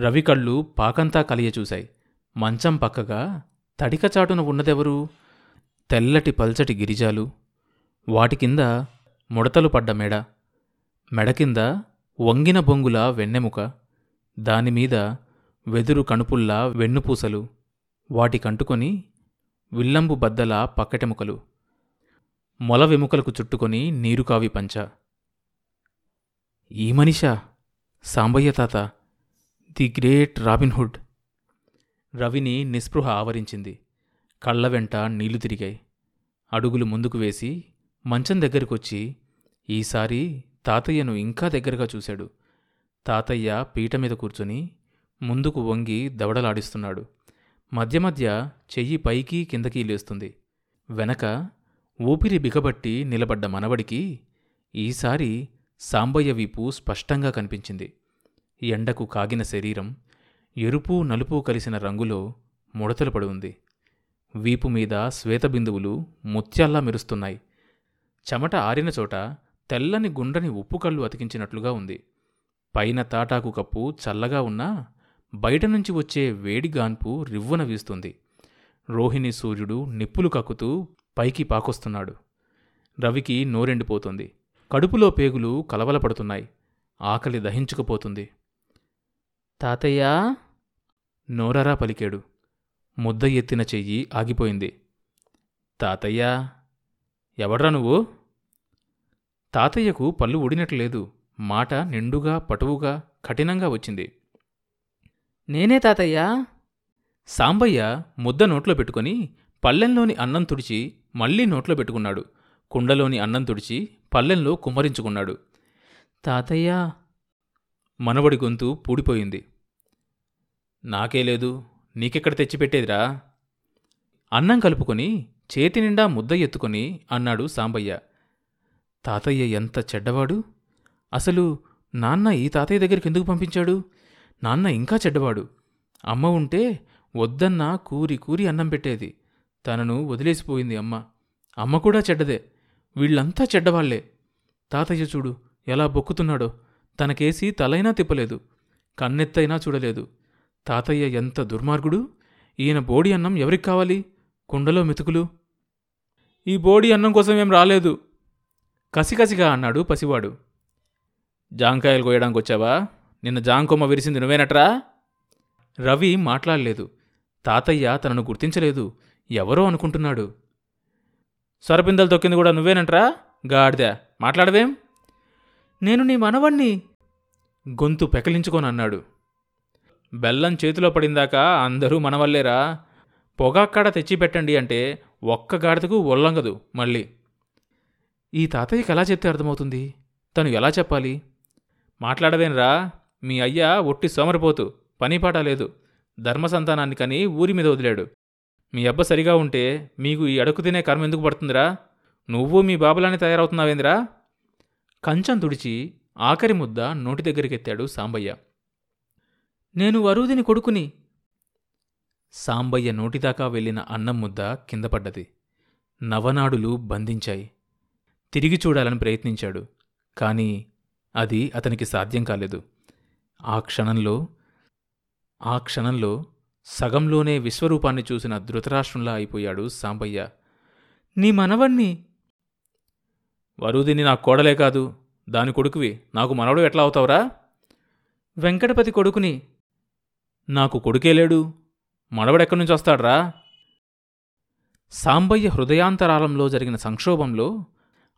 రవి కళ్ళు పాకంతా కలియచూశాయి మంచం పక్కగా తడికచాటున ఉన్నదెవరు? తెల్లటి పల్చటి గిరిజాలు. వాటి కింద ముడతలు పడ్డ మెడ. మెడ కింద వంగిన బొంగుల వెన్నెముక. దానిమీద వెదురు కణుపుల్లా వెన్నుపూసలు. వాటికంటుకొని విల్లంబు బద్దల పక్కటెముకలు. మొల వెముకలకు చుట్టుకొని నీరుకావి పంచ. ఈ మనిషా? సాంబయ్య తాత? ది గ్రేట్ రాబిన్హుడ్ రవిని నిస్పృహ ఆవరించింది. కళ్ళ వెంట నీళ్ళు తిరిగాయి. అడుగులు ముందుకు వేసి మంచం దగ్గరకొచ్చి ఈసారి తాతయ్యను ఇంకా దగ్గరగా చూశాడు. తాతయ్య పీట మీద కూర్చుని ముందుకు వంగి దవడలాడిస్తున్నాడు. మధ్య మధ్య చెయ్యి పైకి కిందకి లేస్తుంది. వెనక ఊపిరి బిగబట్టి నిలబడ్డ మనవడికి ఈసారి సాంబయ్య వీపు స్పష్టంగా కనిపించింది. ఎండకు కాగిన శరీరం ఎరుపు నలుపు కలిసిన రంగులో ముడతలు పడి ఉంది వీపు మీద శ్వేతబిందువులు ముత్యాల్లా మెరుస్తున్నాయి. చెమట ఆరిన చోట తెల్లని గుండ్రని ఉప్పు కళ్ళు అతికించినట్లుగా ఉంది. పైన తాటాకు కప్పు చల్లగా ఉన్నా బయట నుంచి వచ్చే వేడి గాన్పు రివ్వున వీస్తుంది. రోహిణి సూర్యుడు నిప్పులు కక్కుతూ పైకి పాకొస్తున్నాడు. రవికి నోరెండిపోతుంది. కడుపులో పేగులు కలవలపడుతున్నాయి. ఆకలి దహించుకుపోతుంది. తాతయ్యా! నోరరా పలికాడు. ముద్ద ఎత్తిన చెయ్యి ఆగిపోయింది. తాతయ్యా! ఎవడ్రా నువ్వు? తాతయ్యకు పళ్ళు ఊడినట్లేదు. మాట నిండుగా పటువుగా కఠినంగా వచ్చింది. నేనే తాతయ్యా! సాంబయ్య ముద్ద నోట్లో పెట్టుకొని పల్లెంలోని అన్నం తుడిచి మళ్ళీ నోట్లో పెట్టుకున్నాడు. కుండలోని అన్నం తుడిచి పల్లెంలో కుమ్మరించుకున్నాడు. తాతయ్యా! మనవడి గొంతు పూడిపోయింది. నాకే లేదు నీకెక్కడ తెచ్చిపెట్టేదిరా? అన్నం కలుపుకొని చేతి నిండా ముద్ద ఎత్తుకొని అన్నాడు సాంబయ్య. తాతయ్య ఎంత చెడ్డవాడు? అసలు నాన్న ఈ తాతయ్య దగ్గరికి ఎందుకు పంపించాడు? నాన్న ఇంకా చెడ్డవాడు. అమ్మ ఉంటే వద్దన్నా కూరి కూరి అన్నం పెట్టేది. తనను వదిలేసిపోయింది అమ్మ. అమ్మ కూడా చెడ్డదే. వీళ్ళంతా చెడ్డవాళ్ళే. తాతయ్య చూడు ఎలా బొక్కుతున్నాడో. తనకేసి తలైనా తిప్పలేదు. కన్నెత్తైనా చూడలేదు. తాతయ్య ఎంత దుర్మార్గుడు? ఈయన బోడి అన్నం ఎవరికి కావాలి? కుండలో మెతుకులు. ఈ బోడి అన్నం కోసం ఏం రాలేదు? కసికసిగా అన్నాడు పసివాడు. జాంకాయలు కోయడానికి వచ్చావా నిన్న జాంకొమ్మ విరిసింది నువ్వేనట్రా? రవి మాట్లాడలేదు. తాతయ్య తనను గుర్తించలేదు. ఎవరో అనుకుంటున్నాడు. సరపిందలు తొక్కింది కూడా నువ్వేనంట్రా? గాడిదా. మాట్లాడవేం? నేను నీ మనవణ్ణి. గొంతు పెకలించుకొని అన్నాడు బెల్లం చేతిలో పడిందాక అందరూ మనవల్లేరా పొగాక్కడ తెచ్చిపెట్టండి అంటే ఒక్క గాడిదకు ఒల్లంగదు మళ్ళీ. ఈ తాతయ్యకి ఎలా చెప్తే అర్థమవుతుంది? తను ఎలా చెప్పాలి? మాట్లాడవేనరా మీ అయ్య ఒట్టి సోమరిపోతు పనిపాట లేదు ధర్మసంతానాన్ని కని ఊరి మీద వదిలాడు. మీ అబ్బ సరిగా ఉంటే మీకు ఈ అడుగు తినే కర్మ ఎందుకు పడుతుందిరా? నువ్వు మీ బాబులానే తయారవుతున్నావేందిరా? కంచం తుడిచి ఆఖరి ముద్ద నోటి దగ్గరికెత్తాడు సాంబయ్య. నేను వరూదిని కొడుకుని. సాంబయ్య నోటిదాకా వెళ్ళిన అన్నం ముద్ద కింద పడ్డది నవనాడులు బంధించాయి. తిరిగి చూడాలని ప్రయత్నించాడు. కాని అది అతనికి సాధ్యం కాలేదు. ఆ క్షణంలో ఆ క్షణంలో సగంలోనే విశ్వరూపాన్ని చూసిన ధృతరాష్ట్రంలా అయిపోయాడు సాంబయ్య. నీ మనవణ్ణి? వరుదిని నా కోడలే కాదు. దాని కొడుకువి. నాకు మనవడు ఎట్లా అవుతావురా? వెంకటపతి కొడుకుని నాకు కొడుకే లేడు. మనవడెక్కడి నుంచి వస్తాడ్రా? సాంబయ్య హృదయాంతరాలంలో జరిగిన సంక్షోభంలో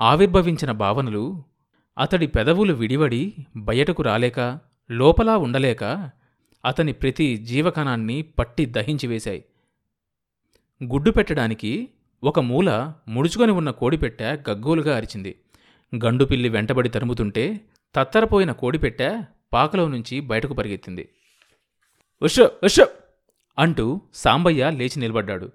ఆవిర్భవించిన భావనలు అతడి పెదవులు విడివడి బయటకు రాలేక లోపలా ఉండలేక అతని ప్రతి జీవకణాన్ని పట్టి దహించివేశాయి గుడ్డు పెట్టడానికి ఒక మూల ముడుచుకొని ఉన్న కోడిపెట్టె గగ్గోలుగా అరిచింది. గండుపిల్లి వెంటబడి తరుముతుంటే తత్తరపోయిన కోడిపెట్టె పాకలో నుంచి బయటకు పరిగెత్తింది. ఉష్ ఉష్! అంటూ సాంబయ్య లేచి నిలబడ్డాడు.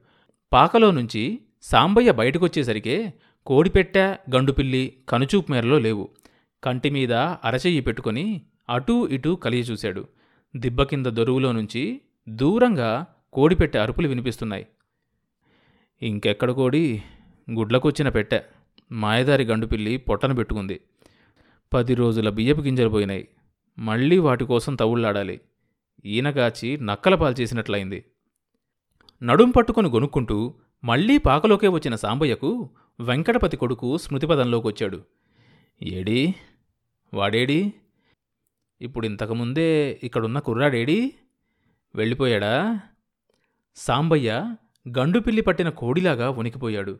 పాకలో నుంచి సాంబయ్య బయటకొచ్చేసరికే కోడిపెట్టె గండుపిల్లి కనుచూపు మేరలో లేవు. కంటిమీద అరచెయ్యి పెట్టుకొని అటూ ఇటూ కలిగి చూశాడు దిబ్బ కింద దొరువులో నుంచి దూరంగా కోడిపెట్టె అరుపులు వినిపిస్తున్నాయి. ఇంకెక్కడ కోడి? గుడ్లకొచ్చిన పెట్టె. మాయదారి గండుపిల్లి పొట్టన పెట్టుకుంది. పది రోజుల బియ్యపు గింజలు పోయినాయి. మళ్ళీ వాటి కోసం తవుళ్ళాడాలి ఈనగాచి నక్కల పాల్చేసినట్లయింది నడుం పట్టుకొని గొనుక్కుంటూ మళ్ళీ పాకలోకే వచ్చిన సాంబయ్యకు వెంకటపతి కొడుకు స్మృతిపదంలోకొచ్చాడు. ఏడీ? వాడేడి? ఇప్పుడు ఇంతకుముందే ఇక్కడున్న కుర్రాడేడి? వెళ్ళిపోయాడా? సాంబయ్య గండుపిల్లి పట్టిన కోడిలాగా వణికిపోయాడు.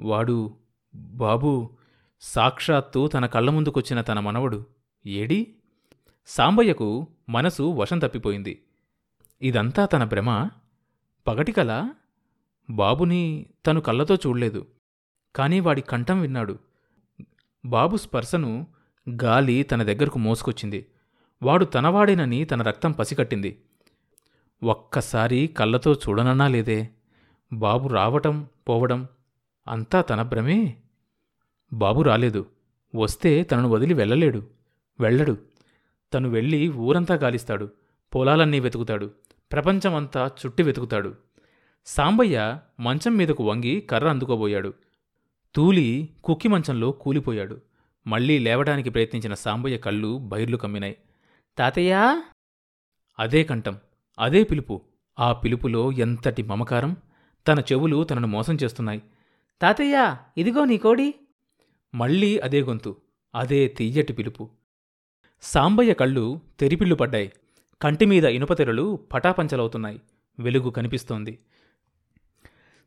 వాడు బాబూ సాక్షాత్తు తన కళ్ళ ముందుకొచ్చిన తన మనవడు. ఏడి? సాంబయ్యకు మనసు వశం తప్పిపోయింది. ఇదంతా తన భ్రమ. పగటికల బాబుని తను కళ్ళతో చూడలేదు. కానీ వాడి కంఠం విన్నాడు. బాబు స్పర్శను గాలి తన దగ్గరకు మోసుకొచ్చింది. వాడు తనవాడేనని తన రక్తం పసికట్టింది ఒక్కసారి కళ్ళతో చూడనన్నా లేదే. బాబు రావటం పోవడం అంతా తన భ్రమే. బాబు రాలేదు. వస్తే తనను వదిలి వెళ్ళలేడు. వెళ్ళడు. తను వెళ్ళి ఊరంతా గాలిస్తాడు. పొలాలన్నీ వెతుకుతాడు. ప్రపంచమంతా చుట్టి వెతుకుతాడు. సాంబయ్య మంచం మీదకు వంగి కర్ర అందుకోబోయాడు. తూలి కుక్కి మంచంలో కూలిపోయాడు. మళ్ళీ లేవడానికి ప్రయత్నించిన సాంబయ్య కళ్ళు బైర్లు కమ్మినాయి. తాతయ్యా! అదే కంఠం అదే పిలుపు. ఆ పిలుపులో ఎంతటి మమకారం! తన చెవులు తనను మోసం చేస్తున్నాయి. తాతయ్య ఇదిగో నీ కోడి! మళ్ళీ అదే గొంతు అదే తీయటి పిలుపు. సాంబయ్య కళ్ళు తెరిపిల్లు పడ్డాయి. కంటిమీద ఇనుపతెరలు పటాపంచలవుతున్నాయి. వెలుగు కనిపిస్తోంది.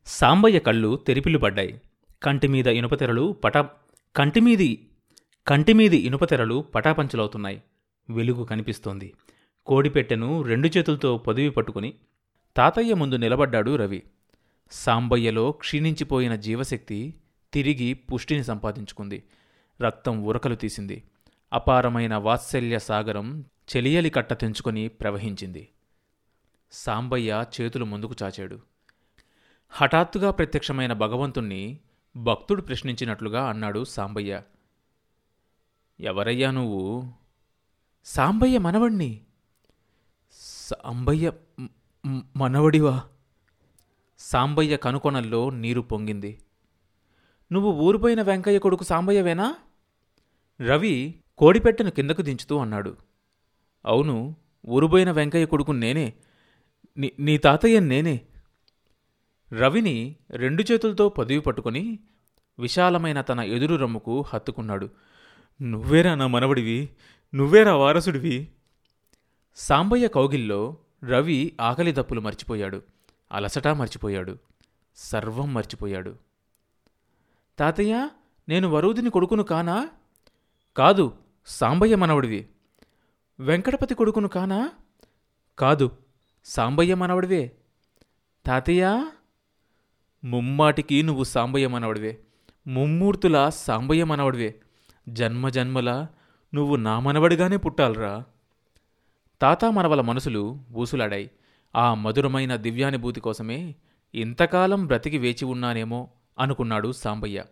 సాంబయ్య కళ్ళు తెరిపిల్లు పడ్డాయి. కంటిమీద ఇనుపతెరలు పటా కంటిమీది కంటిమీది ఇనుపతెరలు పటాపంచలవుతున్నాయి. వెలుగు కనిపిస్తోంది. కోడిపెట్టెను రెండు చేతులతో పొదివి పట్టుకుని తాతయ్య ముందు నిలబడ్డాడు రవి. సాంబయ్యలో క్షీణించిపోయిన జీవశక్తి తిరిగి పుష్టిని సంపాదించుకుంది. రక్తం ఉరకలు తీసింది. అపారమైన వాత్సల్య సాగరం చెలియలి కట్ట తెంచుకొని ప్రవహించింది. సాంబయ్య చేతులు ముందుకు చాచాడు. హఠాత్తుగా ప్రత్యక్షమైన భగవంతుణ్ణి భక్తుడు ప్రశ్నించినట్లుగా అన్నాడు సాంబయ్య. ఎవరయ్యా నువ్వు? సాంబయ్య మనవణ్ణి. సాంబయ్య మనవడివా? సాంబయ్య కనుకొనల్లో నీరు పొంగింది. నువ్వు ఊరిపోయిన వెంకయ్య కొడుకు సాంబయ్యవేనా? రవి కోడిపెట్టెను కిందకు దించుతూ అన్నాడు. అవును ఊరుబోయిన వెంకయ్య కొడుకు నేనే. నీ నీ తాతయ్య నేనే. రవిని రెండు చేతులతో పదివి పట్టుకొని విశాలమైన తన ఎదురు రమ్ముకు హత్తుకున్నాడు. నువ్వేరా నా మనవడివి? నువ్వేరా వారసుడివి? సాంబయ్య కౌగిల్లో రవి ఆకలి దప్పులు మర్చిపోయాడు. అలసట మర్చిపోయాడు. సర్వం మర్చిపోయాడు. తాతయ్య నేను వరూదిని కొడుకును కానా? కాదు సాంబయ్య మనవడివి. వెంకటపతి కొడుకును కానా? కాదు సాంబయ్య మనవడివే. తాతయ్య? ముమ్మాటికి నువ్వు సాంబయ్య మనవడివే. ముమ్మూర్తుల సాంబయ్య మనవడివే. జన్మ జన్మల నువ్వు నా మనవడిగానే పుట్టాలరా. తాతా మనవల మనసులు ఊసులాడాయి. ఆ మధురమైన దివ్యానుభూతి కోసమే ఇంతకాలం బ్రతికి వేచి ఉన్నానేమో అనుకున్నాడు సాంబయ్య.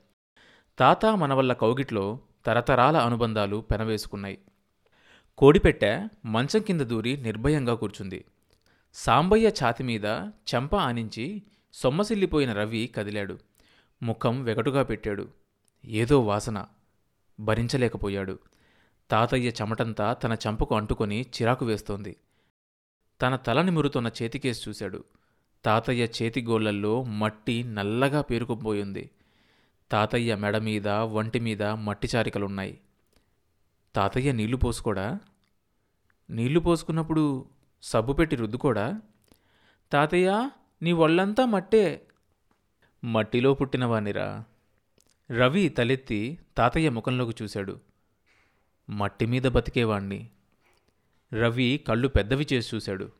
తాత మనవల్ల కౌగిట్లో తరతరాల అనుబంధాలు పెనవేసుకున్నాయి. కోడిపెట్టె మంచం కింద దూరి నిర్భయంగా కూర్చుంది. సాంబయ్య ఛాతి మీద చెంప ఆనించి సొమ్మసిల్లిపోయిన రవి కదిలాడు. ముఖం వెగటుగా పెట్టాడు. ఏదో వాసన. భరించలేకపోయాడు. తాతయ్య చెమటంతా తన చెంపకు అంటుకొని చిరాకు వేస్తోంది. తన తల నిమురుతున్న చేతికేసి చూశాడు. తాతయ్య చేతిగోళ్ళల్లో మట్టి నల్లగా పేరుకుపోయింది. తాతయ్య మెడ మీద వంటి మీద మట్టి చారికలున్నాయి. తాతయ్య నీళ్ళు పోసుకోడా? నీళ్ళు పోసుకున్నప్పుడు సబ్బు పెట్టి రుద్దుకోడా? తాతయ్య నీ ఒళ్ళంతా మట్టే. మట్టిలో పుట్టినవానిరా రవి తలెత్తి తాతయ్య ముఖంలోకి చూశాడు. మట్టి మీద బతికేవాణ్ణి. రవి కళ్ళు పెద్దవి చేసి చూశాడు.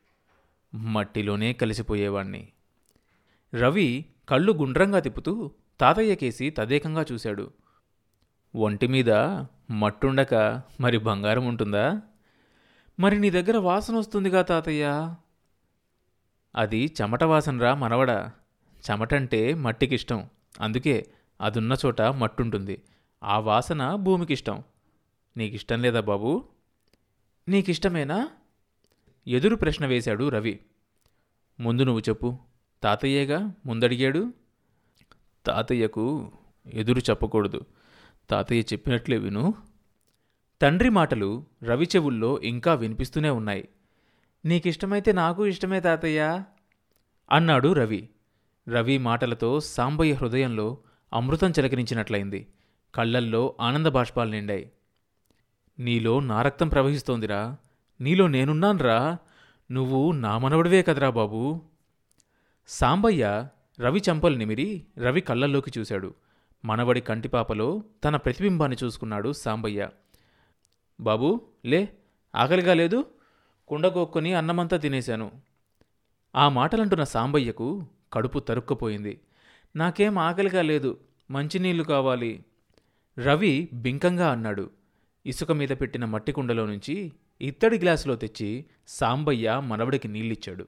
మట్టిలోనే కలిసిపోయేవాణ్ణి. రవి కళ్ళు గుండ్రంగా తిప్పుతూ తాతయ్యకేసి తదేకంగా చూశాడు. ఒంటి మీద మట్టుండక మరి బంగారం ఉంటుందా? మరి నీ దగ్గర వాసన వస్తుందిగా తాతయ్య. అది చెమట వాసనరా మనవడా. చెమటంటే మట్టికిష్టం. అందుకే అదున్న చోట మట్టుంటుంది. ఆ వాసన భూమికిష్టం. నీకిష్టం లేదా బాబూ? నీకిష్టమేనా? ఎదురు ప్రశ్న వేశాడు రవి. ముందు నువ్వు చెప్పు. తాతయ్యగా ముందడిగాడు? తాతయ్యకు ఎదురు చెప్పకూడదు. తాతయ్య చెప్పినట్లే విను. తండ్రి మాటలు రవి చెవుల్లో ఇంకా వినిపిస్తూనే ఉన్నాయి. నీకిష్టమైతే నాకు ఇష్టమే తాతయ్య అన్నాడు రవి. రవి మాటలతో సాంబయ్య హృదయంలో అమృతం చిలకరించినట్లయింది. కళ్ళల్లో ఆనంద బాష్పాలు నిండాయి. నీలో నా రక్తం ప్రవహిస్తోందిరా. నీలో నేనున్నాన్రా. నువ్వు నా మనవడివే కదరా బాబూ. సాంబయ్య రవి చంపలు నిమిరి రవి కళ్ళల్లోకి చూశాడు. మనవడి కంటిపాపలో తన ప్రతిబింబాన్ని చూసుకున్నాడు సాంబయ్య. బాబూ లే ఆకలిగా లేదు? కుండగోక్కొని అన్నమంతా తినేశాను. ఆ మాటలంటున్న సాంబయ్యకు కడుపు తరుక్కుపోయింది. నాకేం ఆకలిగా లేదు మంచినీళ్ళు కావాలి. రవి బింకంగా అన్నాడు. ఇసుక మీద పెట్టిన మట్టి కుండలో నుంచి ఇత్తడి గ్లాసులో తెచ్చి సాంబయ్య మనవడికి నీళ్ళిచ్చాడు.